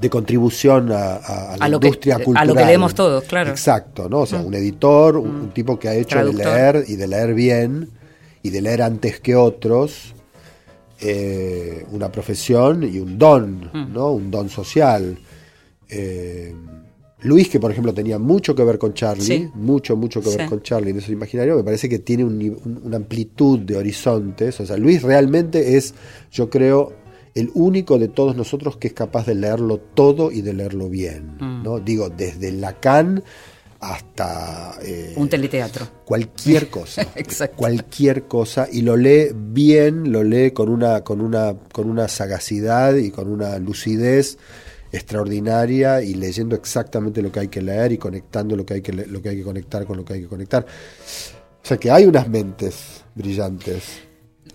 de contribución a, a- a la A lo que- industria a lo que cultural. leemos todos, claro. Exacto, ¿no? O sea, Mm. un editor, un, un tipo que ha hecho Traductor. de leer y de leer bien y de leer antes que otros eh, una profesión y un don, Mm. ¿no? Un don social. Eh, Luis, que por ejemplo tenía mucho que ver con Charlie, Sí. mucho, mucho que ver Sí. con Charlie en ese imaginario, me parece que tiene un- una amplitud de horizontes. O sea, Luis realmente es, yo creo, el único de todos nosotros que es capaz de leerlo todo y de leerlo bien. Mm. ¿no? Digo, desde Lacan hasta eh, Un teleteatro. cualquier cosa. Exacto. Cualquier cosa. Y lo lee bien, lo lee con una, con una, con una sagacidad y con una lucidez extraordinaria y leyendo exactamente lo que hay que leer y conectando lo que hay que, lo que, hay que conectar con lo que hay que conectar. O sea que hay unas mentes brillantes.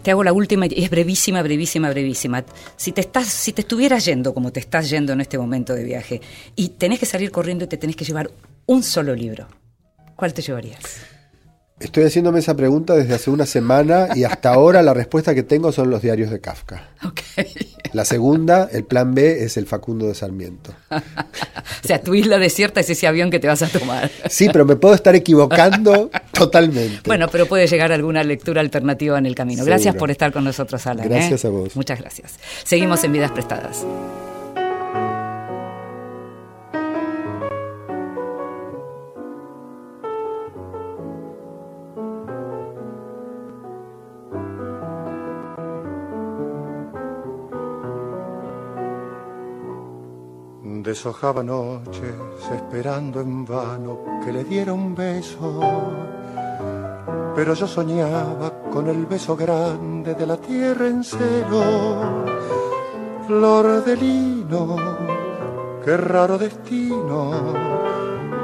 Te hago la última y es brevísima, brevísima, brevísima. Si te estás, si te estuvieras yendo como te estás yendo en este momento de viaje y tenés que salir corriendo y te tenés que llevar un solo libro, ¿cuál te llevarías? Estoy haciéndome esa pregunta desde hace una semana y hasta ahora la respuesta que tengo son los diarios de Kafka. La segunda, el plan B, es el Facundo de Sarmiento. o sea, tu isla desierta es ese avión que te vas a tomar. Sí, pero me puedo estar equivocando totalmente. Bueno, pero puede llegar alguna lectura alternativa en el camino. Seguro. Gracias por estar con nosotros, Alan. Gracias ¿eh? a vos. Muchas gracias. Seguimos en Vidas Prestadas. Deshojaba noches esperando en vano que le diera un beso. Pero yo soñaba con el beso grande de la tierra en celo. Flor de lino, qué raro destino,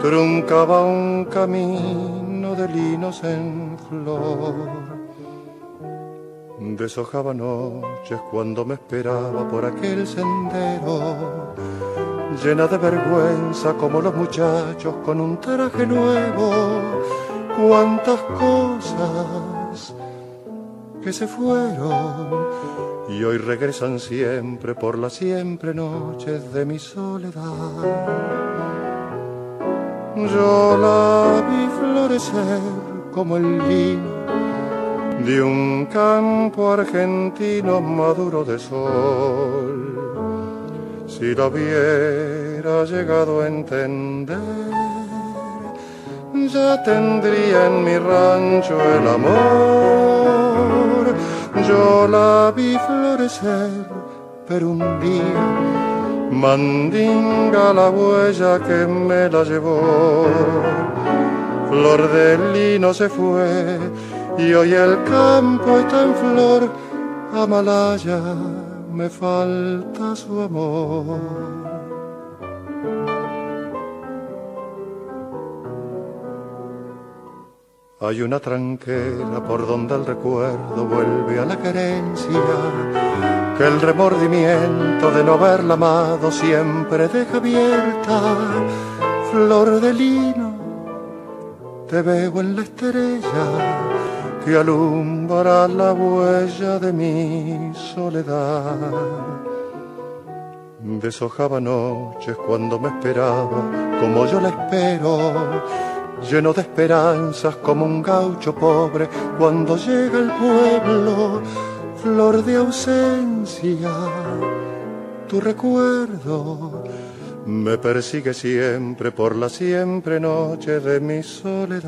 truncaba un camino de linos en flor. Deshojaba noches cuando me esperaba por aquel sendero, llena de vergüenza como los muchachos con un traje nuevo. Cuántas cosas que se fueron y hoy regresan siempre por las siempre noches de mi soledad. Yo la vi florecer como el lino de un campo argentino maduro de sol. Si lo hubiera llegado a entender, ya tendría en mi rancho el amor. Yo la vi florecer, pero un día mandinga la huella que me la llevó. Flor del lino se fue y hoy el campo está en flor. Amalaya, me falta su amor. Hay una tranquera por donde el recuerdo vuelve a la carencia, que el remordimiento de no haberla amado siempre deja abierta. Flor de lino, te veo en la estrella que alumbra la huella de mi soledad. Deshojaba noches cuando me esperaba, como yo la espero, lleno de esperanzas como un gaucho pobre cuando llega el pueblo, flor de ausencia, tu recuerdo me persigue siempre por la siempre noche de mi soledad.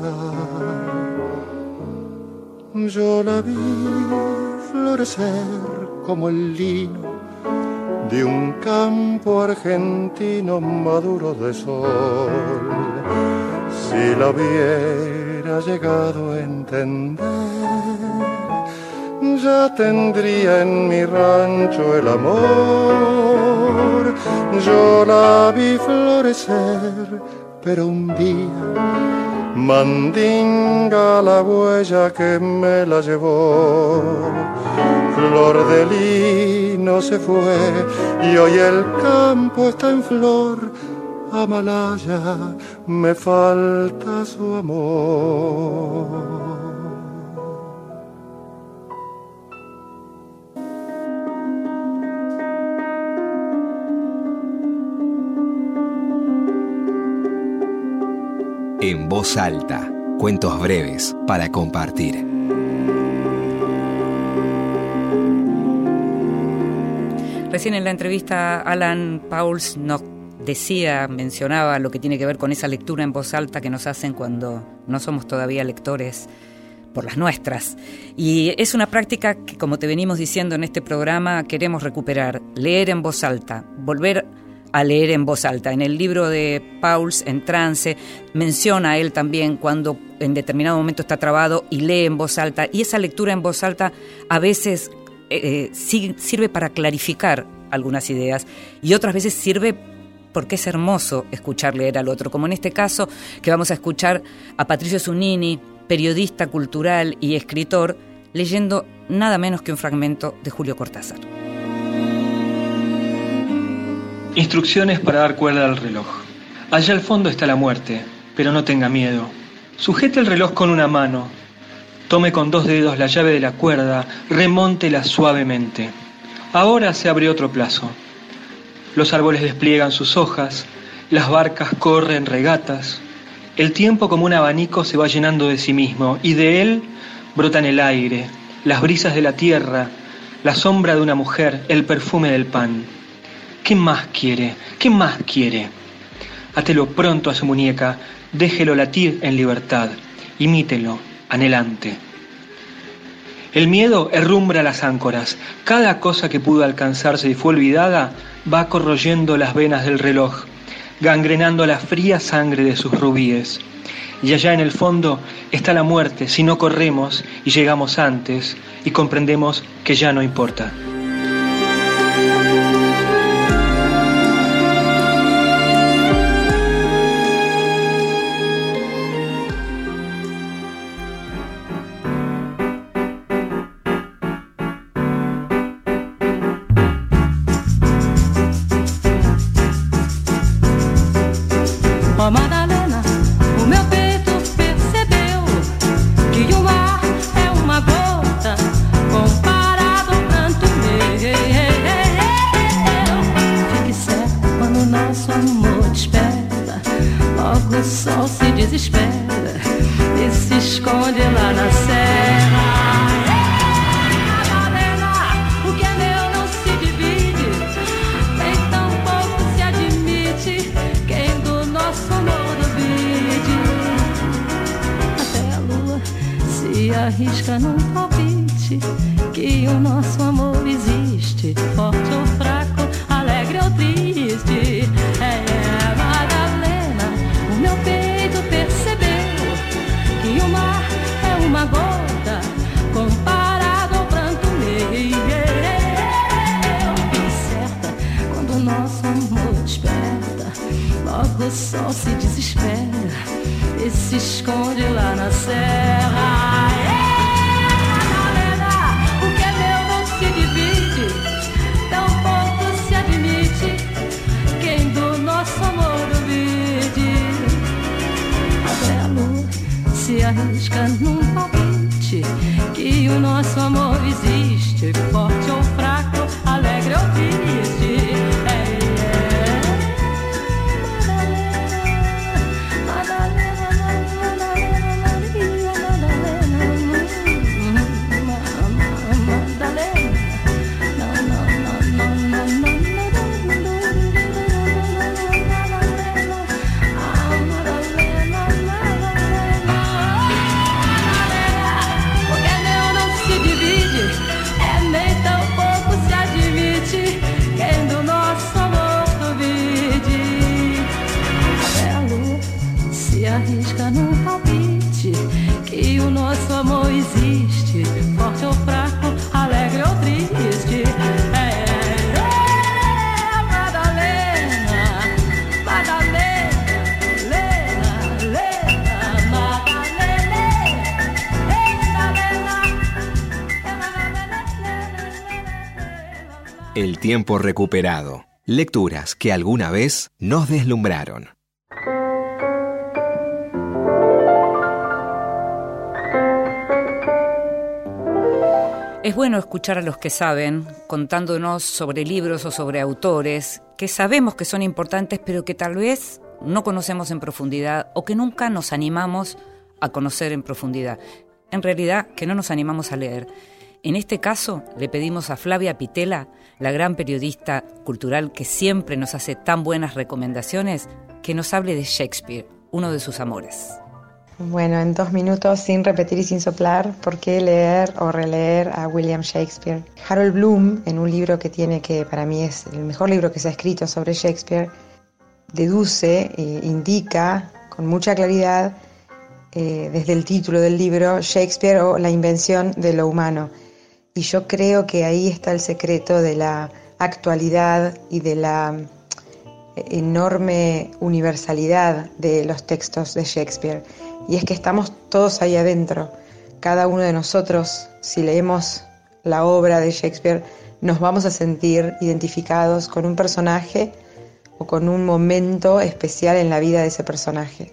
Yo la vi florecer como el lino de un campo argentino maduro de sol. Si la hubiera llegado a entender, ya tendría en mi rancho el amor. Yo la vi florecer, pero un día mandinga la huella que me la llevó. flor de lino se fue y hoy el campo está en flor. Amalaya, me falta su amor. En voz alta, cuentos breves para compartir. Recién en la entrevista Alan Pauls nos decía, mencionaba lo que tiene que ver con esa lectura en voz alta que nos hacen cuando no somos todavía lectores por las nuestras. Y es una práctica que, como te venimos diciendo en este programa, queremos recuperar, leer en voz alta, volver a leer en voz alta. En el libro de Pauls, En trance, menciona él también cuando en determinado momento está trabado y lee en voz alta. Y esa lectura en voz alta a veces eh, eh, sirve para clarificar algunas ideas y otras veces sirve porque es hermoso escuchar leer al otro, como en este caso que vamos a escuchar a Patricio Zunini, periodista cultural y escritor, leyendo nada menos que un fragmento de Julio Cortázar. Instrucciones para dar cuerda al reloj. Allá al fondo está la muerte, pero no tenga miedo. Sujete el reloj con una mano. Tome con dos dedos la llave de la cuerda, remóntela suavemente. Ahora se abre otro plazo. Los árboles despliegan sus hojas, las barcas corren regatas. El tiempo como un abanico se va llenando de sí mismo y de él brotan el aire, las brisas de la tierra, la sombra de una mujer, el perfume del pan. ¿Qué más quiere? ¿Qué más quiere? Átelo pronto a su muñeca, déjelo latir en libertad, imítelo, anhelante. El miedo herrumbra las áncoras. Cada cosa que pudo alcanzarse y fue olvidada va corroyendo las venas del reloj, gangrenando la fría sangre de sus rubíes. Y allá en el fondo está la muerte si no corremos y llegamos antes y comprendemos que ya no importa. Yalnız kanun. Tiempo recuperado. Lecturas que alguna vez nos deslumbraron. Es bueno escuchar a los que saben contándonos sobre libros o sobre autores que sabemos que son importantes pero que tal vez no conocemos en profundidad o que nunca nos animamos a conocer en profundidad. En realidad, que no nos animamos a leer. En este caso, le pedimos a Flavia Pitela, la gran periodista cultural que siempre nos hace tan buenas recomendaciones, que nos hable de Shakespeare, uno de sus amores. Bueno, en dos minutos, sin repetir y sin soplar, ¿por qué leer o releer a William Shakespeare? Harold Bloom, en un libro que tiene que para mí es el mejor libro que se ha escrito sobre Shakespeare, deduce e indica con mucha claridad eh, desde el título del libro Shakespeare o la invención de lo humano. Y yo creo que ahí está el secreto de la actualidad y de la eh, enorme universalidad de los textos de Shakespeare y es que estamos todos ahí adentro. Cada uno de nosotros, si leemos la obra de Shakespeare, nos vamos a sentir identificados con un personaje o con un momento especial en la vida de ese personaje.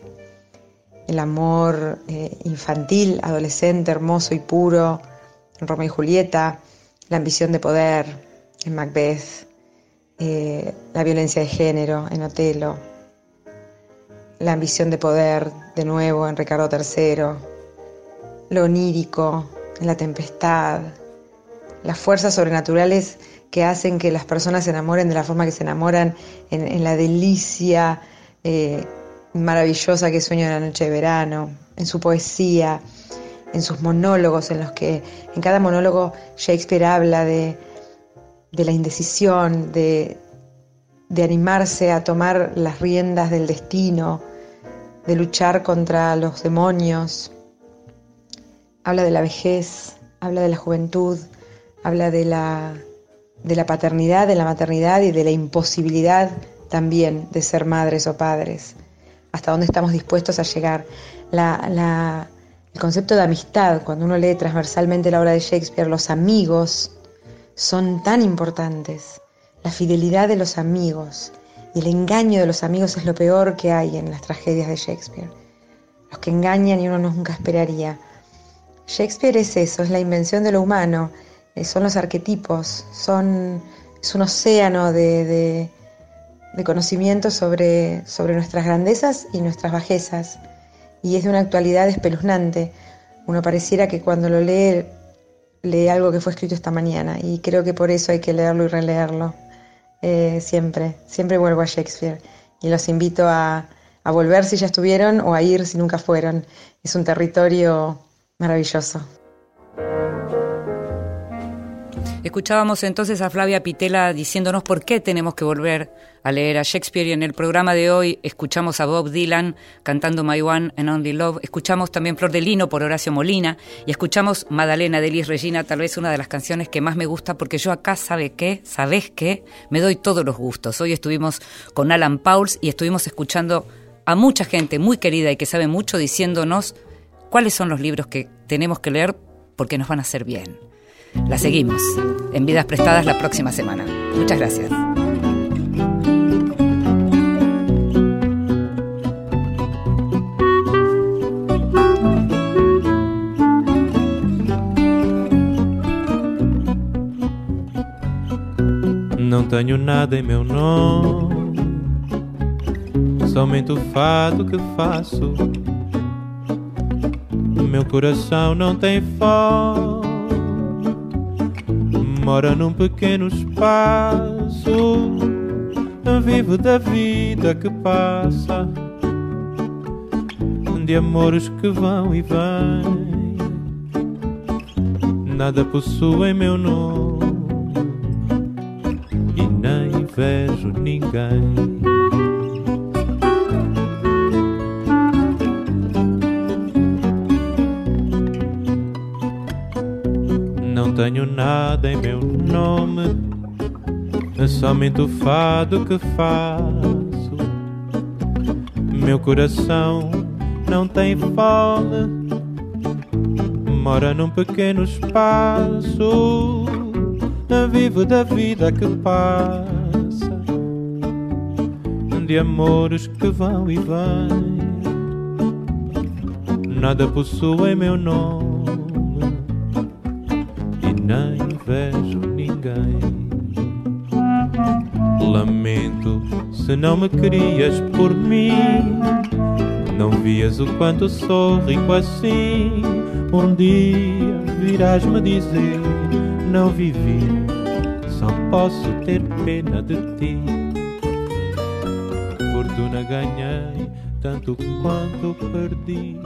El amor eh, infantil, adolescente, hermoso y puro en Romeo y Julieta, la ambición de poder en Macbeth, eh, la violencia de género en Otelo, la ambición de poder de nuevo en Ricardo III, lo onírico en la tempestad, las fuerzas sobrenaturales que hacen que las personas se enamoren de la forma que se enamoran en, la delicia eh, maravillosa que sueño en la noche de verano, en su poesía, en sus monólogos, en los que en cada monólogo Shakespeare habla de, de la indecisión, de, de animarse a tomar las riendas del destino, de luchar contra los demonios, habla de la vejez, habla de la juventud, habla de la, de la paternidad, de la maternidad y de la imposibilidad también de ser madres o padres, hasta dónde estamos dispuestos a llegar. El concepto de amistad, cuando uno lee transversalmente la obra de Shakespeare, los amigos son tan importantes, la fidelidad de los amigos, y el engaño de los amigos es lo peor que hay en las tragedias de Shakespeare. Los que engañan y uno nunca esperaría. Shakespeare es eso, es la invención de lo humano, eh, son los arquetipos, son, es un océano de, de, conocimiento sobre, sobre nuestras grandezas y nuestras bajezas. Y es de una actualidad espeluznante. Uno pareciera que cuando lo lee, lee algo que fue escrito esta mañana. Y creo que por eso hay que leerlo y releerlo. Eh, siempre, siempre vuelvo a Shakespeare y los invito a, a volver si ya estuvieron o a ir si nunca fueron. Es un territorio maravilloso. Escuchábamos entonces a Flavia Pitela diciéndonos por qué tenemos que volver a leer a Shakespeare y en el programa de hoy escuchamos a Bob Dylan cantando My One and Only Love, escuchamos también Flor de Lino por Horacio Molina y escuchamos Madalena de Liz Regina, tal vez una de las canciones que más me gusta porque yo acá, ¿sabe qué? ¿Sabes qué? Me doy todos los gustos. Hoy estuvimos con Alan Pauls y estuvimos escuchando a mucha gente muy querida y que sabe mucho diciéndonos cuáles son los libros que tenemos que leer porque nos van a hacer bien. La seguimos en Vidas Prestadas la próxima semana. Muchas gracias. Não tenho nada em meu nome, somente o fado que faço. Meu coração não tem fome mora num pequeno espaço. Vivo da vida que passa, de amores que vão e vêm. Nada possuem meu nome e nem vejo ninguém. Tenho nada em meu nome, é somente o fado que faço. Meu coração não tem fome, mora num pequeno espaço. vivo da vida que passa, de amores que vão e vêm. Nada possui meu nome se não me querias por mim. Não vias o quanto sou rico assim. Um dia virás me dizer: Não vivi, só posso ter pena de ti. Fortuna ganhei tanto quanto perdi.